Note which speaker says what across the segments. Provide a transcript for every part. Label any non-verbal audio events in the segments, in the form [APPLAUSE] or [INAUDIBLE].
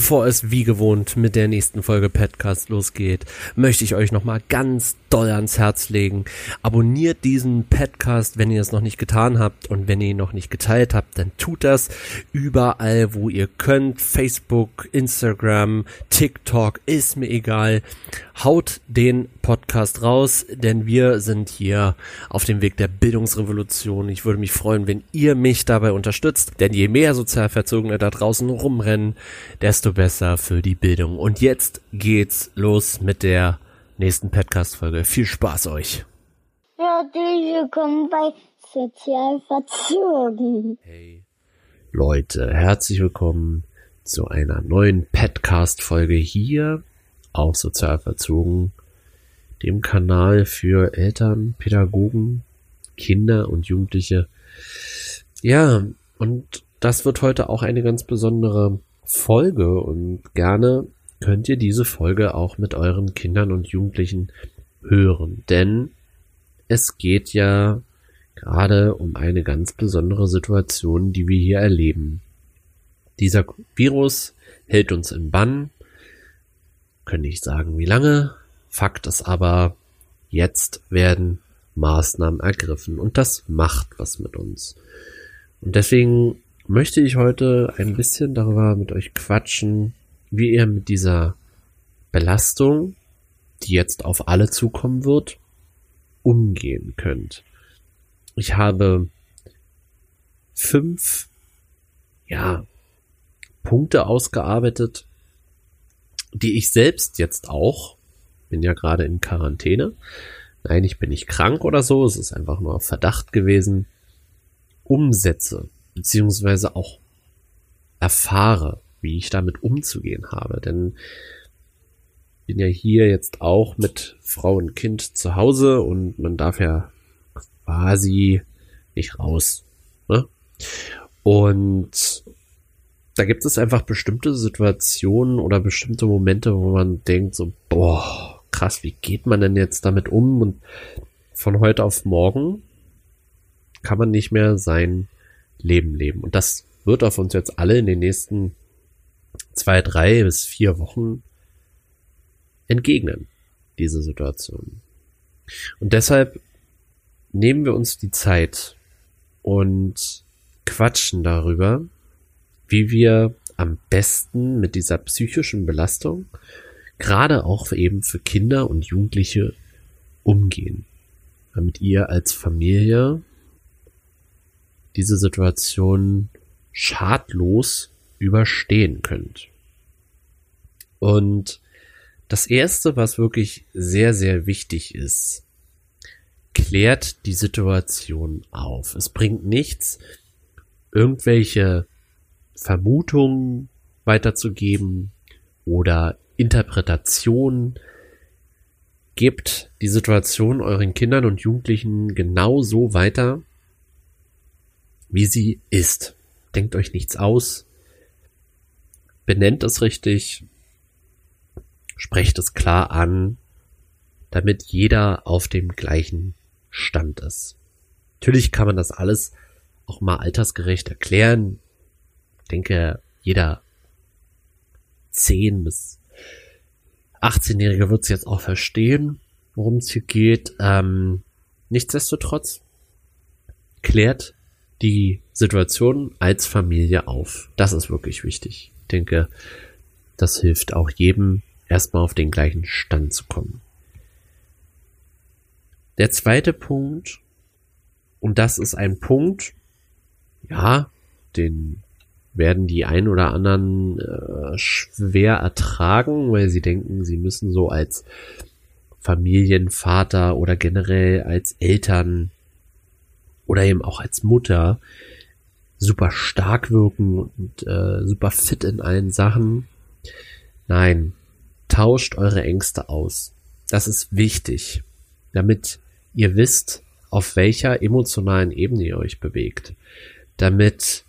Speaker 1: Bevor es wie gewohnt mit der nächsten Folge Podcast losgeht, möchte ich euch nochmal ganz doll ans Herz legen. Abonniert diesen Podcast, wenn ihr es noch nicht getan habt und wenn ihr ihn noch nicht geteilt habt, dann tut das überall, wo ihr könnt. Facebook, Instagram, TikTok, ist mir egal. Haut den Podcast raus, denn wir sind hier auf dem Weg der Bildungsrevolution. Ich würde mich freuen, wenn ihr mich dabei unterstützt, denn je mehr Sozialverzogene da draußen rumrennen, desto besser für die Bildung. Und jetzt geht's los mit der nächsten Podcast-Folge. Viel Spaß euch!
Speaker 2: Herzlich willkommen bei Sozialverzogen.
Speaker 1: Hey Leute, herzlich willkommen zu einer neuen Podcast-Folge hier auf Sozialverzogen, dem Kanal für Eltern, Pädagogen, Kinder und Jugendliche. Ja, und das wird heute auch eine ganz besondere Folge und gerne könnt ihr diese Folge auch mit euren Kindern und Jugendlichen hören, denn es geht ja gerade um eine ganz besondere Situation, die wir hier erleben. Dieser Virus hält uns in Bann, können nicht sagen wie lange, Fakt ist aber, jetzt werden Maßnahmen ergriffen und das macht was mit uns. Und deswegen möchte ich heute ein bisschen darüber mit euch quatschen, wie ihr mit dieser Belastung, die jetzt auf alle zukommen wird, umgehen könnt. Ich habe fünf, ja, Punkte ausgearbeitet, die ich selbst jetzt auch, bin ja gerade in Quarantäne, nein, ich bin nicht krank oder so, es ist einfach nur Verdacht gewesen, umsetze, beziehungsweise auch erfahre, wie ich damit umzugehen habe. Denn bin ja hier jetzt auch mit Frau und Kind zu Hause und man darf ja quasi nicht raus. Ne? Und da gibt es einfach bestimmte Situationen oder bestimmte Momente, wo man denkt so, boah, krass, wie geht man denn jetzt damit um? Und von heute auf morgen kann man nicht mehr sein Leben leben. Und das wird auf uns jetzt alle in den nächsten zwei, drei bis vier Wochen entgegnen, diese Situation. Und deshalb nehmen wir uns die Zeit und quatschen darüber, wie wir am besten mit dieser psychischen Belastung, gerade auch eben für Kinder und Jugendliche, umgehen, damit ihr als Familie diese Situation schadlos überstehen könnt. Und das erste, was wirklich sehr, sehr wichtig ist, klärt die Situation auf. Es bringt nichts, irgendwelche Vermutungen weiterzugeben oder Interpretationen. Gebt die Situation euren Kindern und Jugendlichen genau so weiter, wie sie ist. Denkt euch nichts aus. Benennt es richtig. Sprecht es klar an, damit jeder auf dem gleichen Stand ist. Natürlich kann man das alles auch mal altersgerecht erklären. Ich denke, jeder 10 bis 18-Jährige wird es jetzt auch verstehen, worum es hier geht. Ähm, nichtsdestotrotz klärt die Situation als Familie auf. Das ist wirklich wichtig. Ich denke, das hilft auch jedem, erstmal auf den gleichen Stand zu kommen. Der zweite Punkt, und das ist ein Punkt, ja, den werden die ein oder anderen äh, schwer ertragen, weil sie denken, sie müssen so als Familienvater oder generell als Eltern oder eben auch als Mutter super stark wirken und äh, super fit in allen Sachen. Nein, tauscht eure Ängste aus. Das ist wichtig, damit ihr wisst, auf welcher emotionalen Ebene ihr euch bewegt. Damit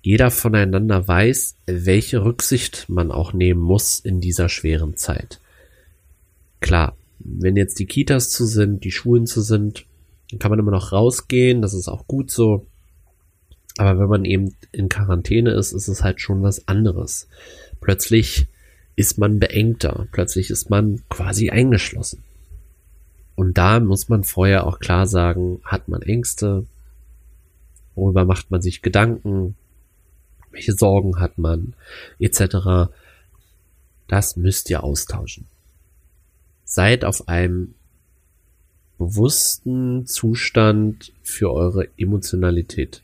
Speaker 1: jeder voneinander weiß, welche Rücksicht man auch nehmen muss in dieser schweren Zeit. Klar, wenn jetzt die Kitas zu sind, die Schulen zu sind, dann kann man immer noch rausgehen, das ist auch gut so. Aber wenn man eben in Quarantäne ist, ist es halt schon was anderes. Plötzlich ist man beengter, plötzlich ist man quasi eingeschlossen. Und da muss man vorher auch klar sagen, hat man Ängste, worüber macht man sich Gedanken, welche Sorgen hat man, etc. Das müsst ihr austauschen. Seid auf einem bewussten Zustand für eure Emotionalität.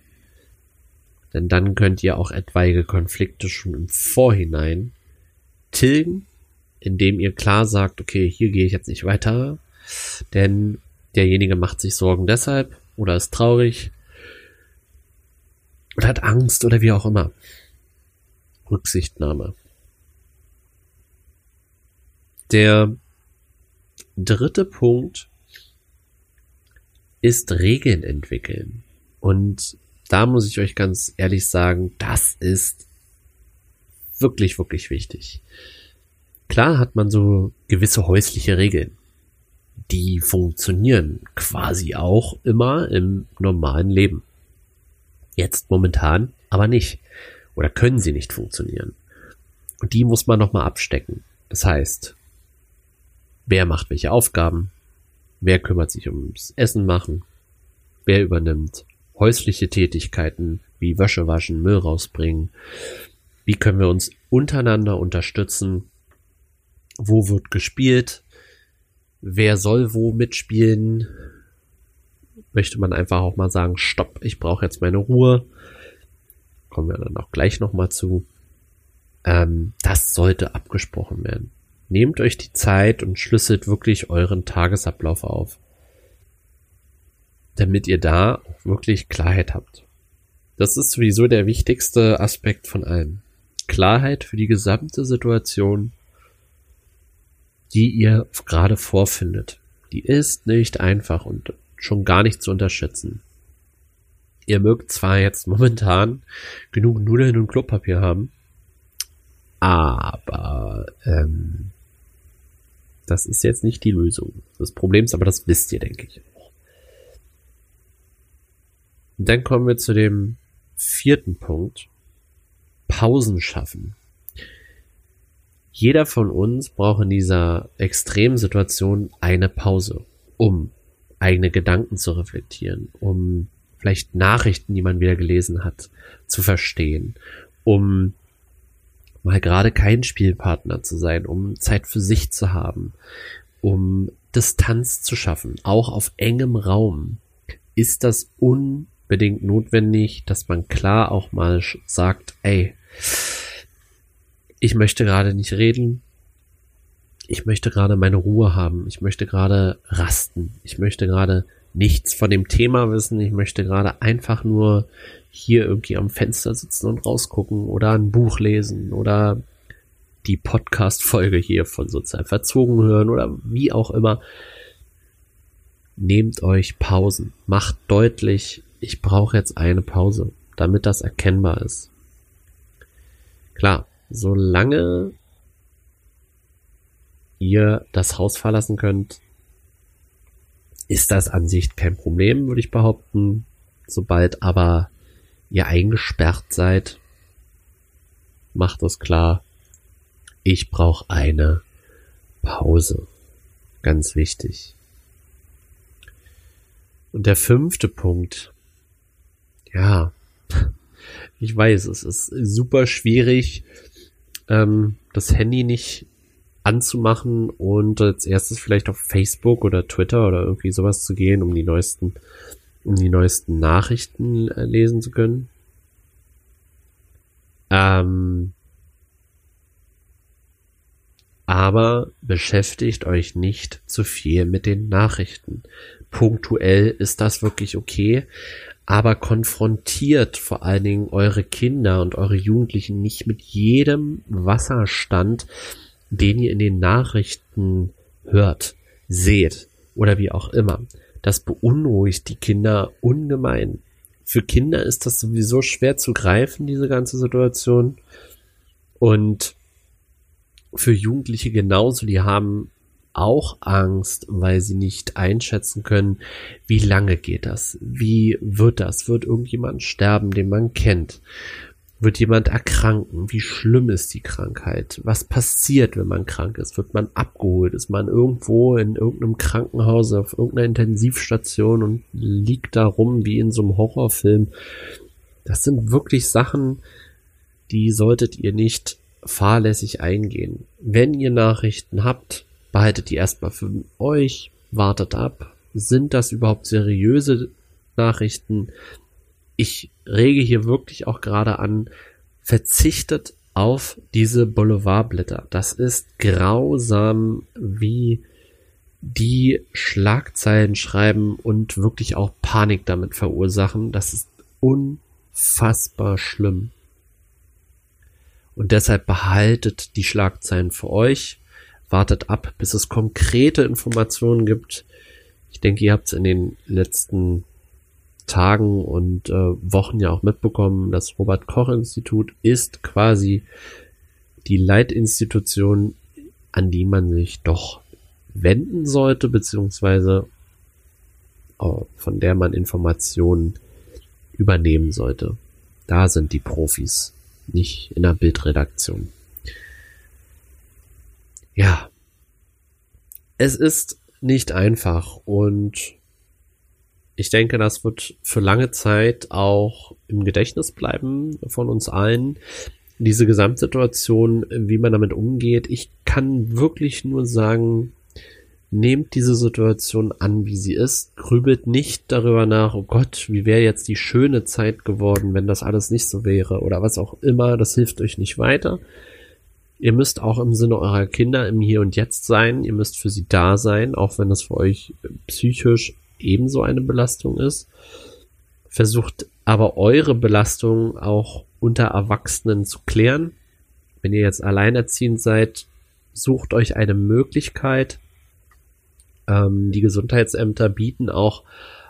Speaker 1: Denn dann könnt ihr auch etwaige Konflikte schon im Vorhinein tilgen, indem ihr klar sagt, okay, hier gehe ich jetzt nicht weiter, denn derjenige macht sich Sorgen deshalb oder ist traurig oder hat Angst oder wie auch immer. Rücksichtnahme. Der dritte Punkt ist Regeln entwickeln. Und da muss ich euch ganz ehrlich sagen, das ist wirklich, wirklich wichtig. Klar hat man so gewisse häusliche Regeln. Die funktionieren quasi auch immer im normalen Leben. Jetzt momentan aber nicht. Oder können sie nicht funktionieren. Und die muss man nochmal abstecken. Das heißt, wer macht welche Aufgaben? Wer kümmert sich ums Essen machen? Wer übernimmt häusliche Tätigkeiten wie Wäsche waschen, Müll rausbringen? Wie können wir uns untereinander unterstützen? Wo wird gespielt? Wer soll wo mitspielen? Möchte man einfach auch mal sagen, stopp, ich brauche jetzt meine Ruhe. Kommen wir dann auch gleich nochmal zu. Ähm, das sollte abgesprochen werden. Nehmt euch die Zeit und schlüsselt wirklich euren Tagesablauf auf, damit ihr da wirklich Klarheit habt. Das ist sowieso der wichtigste Aspekt von allem. Klarheit für die gesamte Situation, die ihr gerade vorfindet. Die ist nicht einfach und schon gar nicht zu unterschätzen. Ihr mögt zwar jetzt momentan genug Nudeln und Klopapier haben, aber ähm, das ist jetzt nicht die Lösung des Problems, aber das wisst ihr, denke ich. Und dann kommen wir zu dem vierten Punkt. Pausen schaffen. Jeder von uns braucht in dieser extremen Situation eine Pause, um eigene Gedanken zu reflektieren, um vielleicht Nachrichten, die man wieder gelesen hat, zu verstehen, um mal gerade kein Spielpartner zu sein, um Zeit für sich zu haben, um Distanz zu schaffen, auch auf engem Raum, ist das unbedingt notwendig, dass man klar auch mal sagt, ey, ich möchte gerade nicht reden, ich möchte gerade meine Ruhe haben, ich möchte gerade rasten, ich möchte gerade nichts von dem Thema wissen, ich möchte gerade einfach nur hier irgendwie am Fenster sitzen und rausgucken oder ein Buch lesen oder die Podcast-Folge hier von sozial verzogen hören oder wie auch immer. Nehmt euch Pausen. Macht deutlich, ich brauche jetzt eine Pause, damit das erkennbar ist. Klar, solange ihr das Haus verlassen könnt, ist das an sich kein Problem, würde ich behaupten. Sobald aber ihr eingesperrt seid, macht es klar, ich brauche eine Pause. Ganz wichtig. Und der fünfte Punkt, ja, [LAUGHS] ich weiß, es ist super schwierig, ähm, das Handy nicht anzumachen und als erstes vielleicht auf Facebook oder Twitter oder irgendwie sowas zu gehen, um die neuesten um die neuesten Nachrichten äh, lesen zu können. Ähm, aber beschäftigt euch nicht zu viel mit den Nachrichten. Punktuell ist das wirklich okay, aber konfrontiert vor allen Dingen eure Kinder und eure Jugendlichen nicht mit jedem Wasserstand, den ihr in den Nachrichten hört, seht oder wie auch immer das beunruhigt die Kinder ungemein. Für Kinder ist das sowieso schwer zu greifen, diese ganze Situation. Und für Jugendliche genauso, die haben auch Angst, weil sie nicht einschätzen können, wie lange geht das? Wie wird das? Wird irgendjemand sterben, den man kennt? Wird jemand erkranken? Wie schlimm ist die Krankheit? Was passiert, wenn man krank ist? Wird man abgeholt? Ist man irgendwo in irgendeinem Krankenhaus auf irgendeiner Intensivstation und liegt da rum wie in so einem Horrorfilm? Das sind wirklich Sachen, die solltet ihr nicht fahrlässig eingehen. Wenn ihr Nachrichten habt, behaltet die erstmal für euch, wartet ab. Sind das überhaupt seriöse Nachrichten? Ich rege hier wirklich auch gerade an, verzichtet auf diese Boulevardblätter. Das ist grausam, wie die Schlagzeilen schreiben und wirklich auch Panik damit verursachen. Das ist unfassbar schlimm. Und deshalb behaltet die Schlagzeilen für euch, wartet ab, bis es konkrete Informationen gibt. Ich denke, ihr habt es in den letzten Tagen und äh, Wochen ja auch mitbekommen, das Robert Koch Institut ist quasi die Leitinstitution, an die man sich doch wenden sollte, beziehungsweise äh, von der man Informationen übernehmen sollte. Da sind die Profis, nicht in der Bildredaktion. Ja, es ist nicht einfach und ich denke, das wird für lange Zeit auch im Gedächtnis bleiben von uns allen. Diese Gesamtsituation, wie man damit umgeht. Ich kann wirklich nur sagen, nehmt diese Situation an, wie sie ist. Grübelt nicht darüber nach, oh Gott, wie wäre jetzt die schöne Zeit geworden, wenn das alles nicht so wäre oder was auch immer. Das hilft euch nicht weiter. Ihr müsst auch im Sinne eurer Kinder im Hier und Jetzt sein. Ihr müsst für sie da sein, auch wenn das für euch psychisch ebenso eine Belastung ist. Versucht aber eure Belastung auch unter Erwachsenen zu klären. Wenn ihr jetzt alleinerziehend seid, sucht euch eine Möglichkeit. Ähm, die Gesundheitsämter bieten auch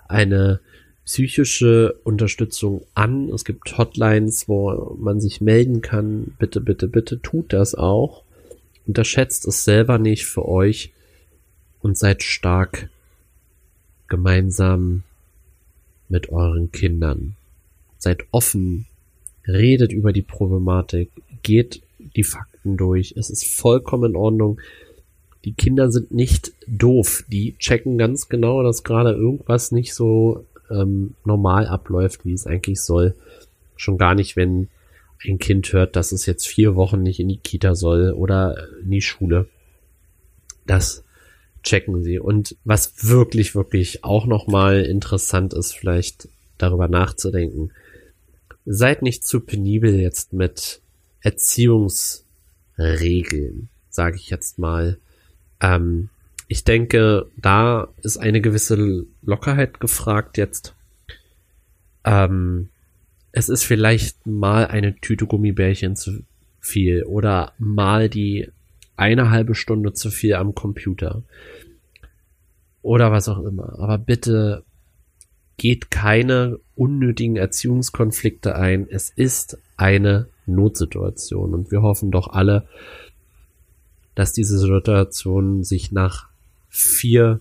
Speaker 1: eine psychische Unterstützung an. Es gibt Hotlines, wo man sich melden kann. Bitte, bitte, bitte tut das auch. Unterschätzt es selber nicht für euch und seid stark gemeinsam mit euren Kindern. Seid offen, redet über die Problematik, geht die Fakten durch. Es ist vollkommen in Ordnung. Die Kinder sind nicht doof. Die checken ganz genau, dass gerade irgendwas nicht so ähm, normal abläuft, wie es eigentlich soll. Schon gar nicht, wenn ein Kind hört, dass es jetzt vier Wochen nicht in die Kita soll oder in die Schule. Das checken sie. Und was wirklich, wirklich auch nochmal interessant ist, vielleicht darüber nachzudenken. Seid nicht zu penibel jetzt mit Erziehungsregeln, sage ich jetzt mal. Ähm, ich denke, da ist eine gewisse Lockerheit gefragt jetzt. Ähm, es ist vielleicht mal eine Tüte Gummibärchen zu viel oder mal die eine halbe Stunde zu viel am Computer. Oder was auch immer. Aber bitte geht keine unnötigen Erziehungskonflikte ein. Es ist eine Notsituation und wir hoffen doch alle, dass diese Situation sich nach vier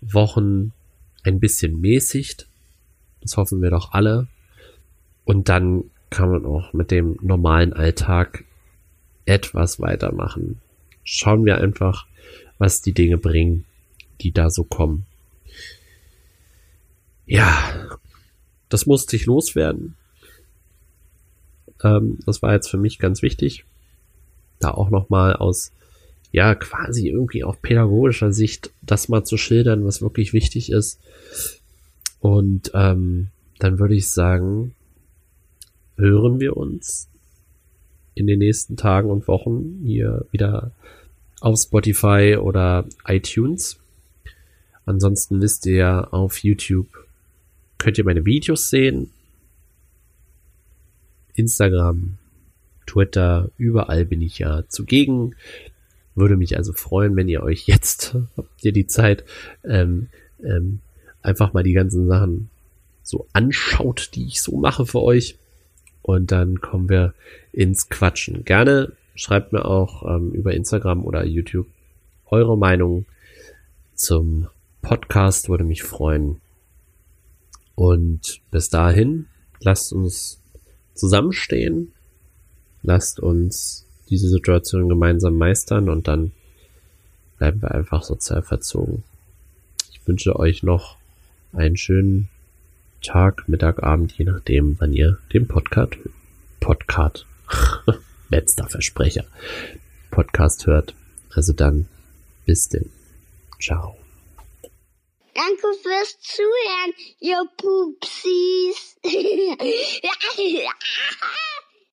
Speaker 1: Wochen ein bisschen mäßigt. Das hoffen wir doch alle. Und dann kann man auch mit dem normalen Alltag etwas weitermachen schauen wir einfach, was die Dinge bringen, die da so kommen. Ja, das musste ich loswerden. Ähm, das war jetzt für mich ganz wichtig, da auch nochmal aus, ja, quasi irgendwie auch pädagogischer Sicht das mal zu schildern, was wirklich wichtig ist. Und ähm, dann würde ich sagen, hören wir uns in den nächsten Tagen und Wochen hier wieder auf Spotify oder iTunes. Ansonsten wisst ihr auf YouTube könnt ihr meine Videos sehen. Instagram, Twitter, überall bin ich ja zugegen. Würde mich also freuen, wenn ihr euch jetzt, [LAUGHS] habt ihr die Zeit, ähm, ähm, einfach mal die ganzen Sachen so anschaut, die ich so mache für euch. Und dann kommen wir ins Quatschen. Gerne schreibt mir auch ähm, über Instagram oder YouTube eure Meinung zum Podcast, würde mich freuen. Und bis dahin, lasst uns zusammenstehen, lasst uns diese Situation gemeinsam meistern und dann bleiben wir einfach sozial verzogen. Ich wünsche euch noch einen schönen Tag, Mittag, Abend, je nachdem, wann ihr den Podcast, Podcast, [LAUGHS] letzter Versprecher, Podcast hört. Also dann, bis denn. Ciao.
Speaker 2: Danke fürs Zuhören, ihr Pupsis. [LAUGHS]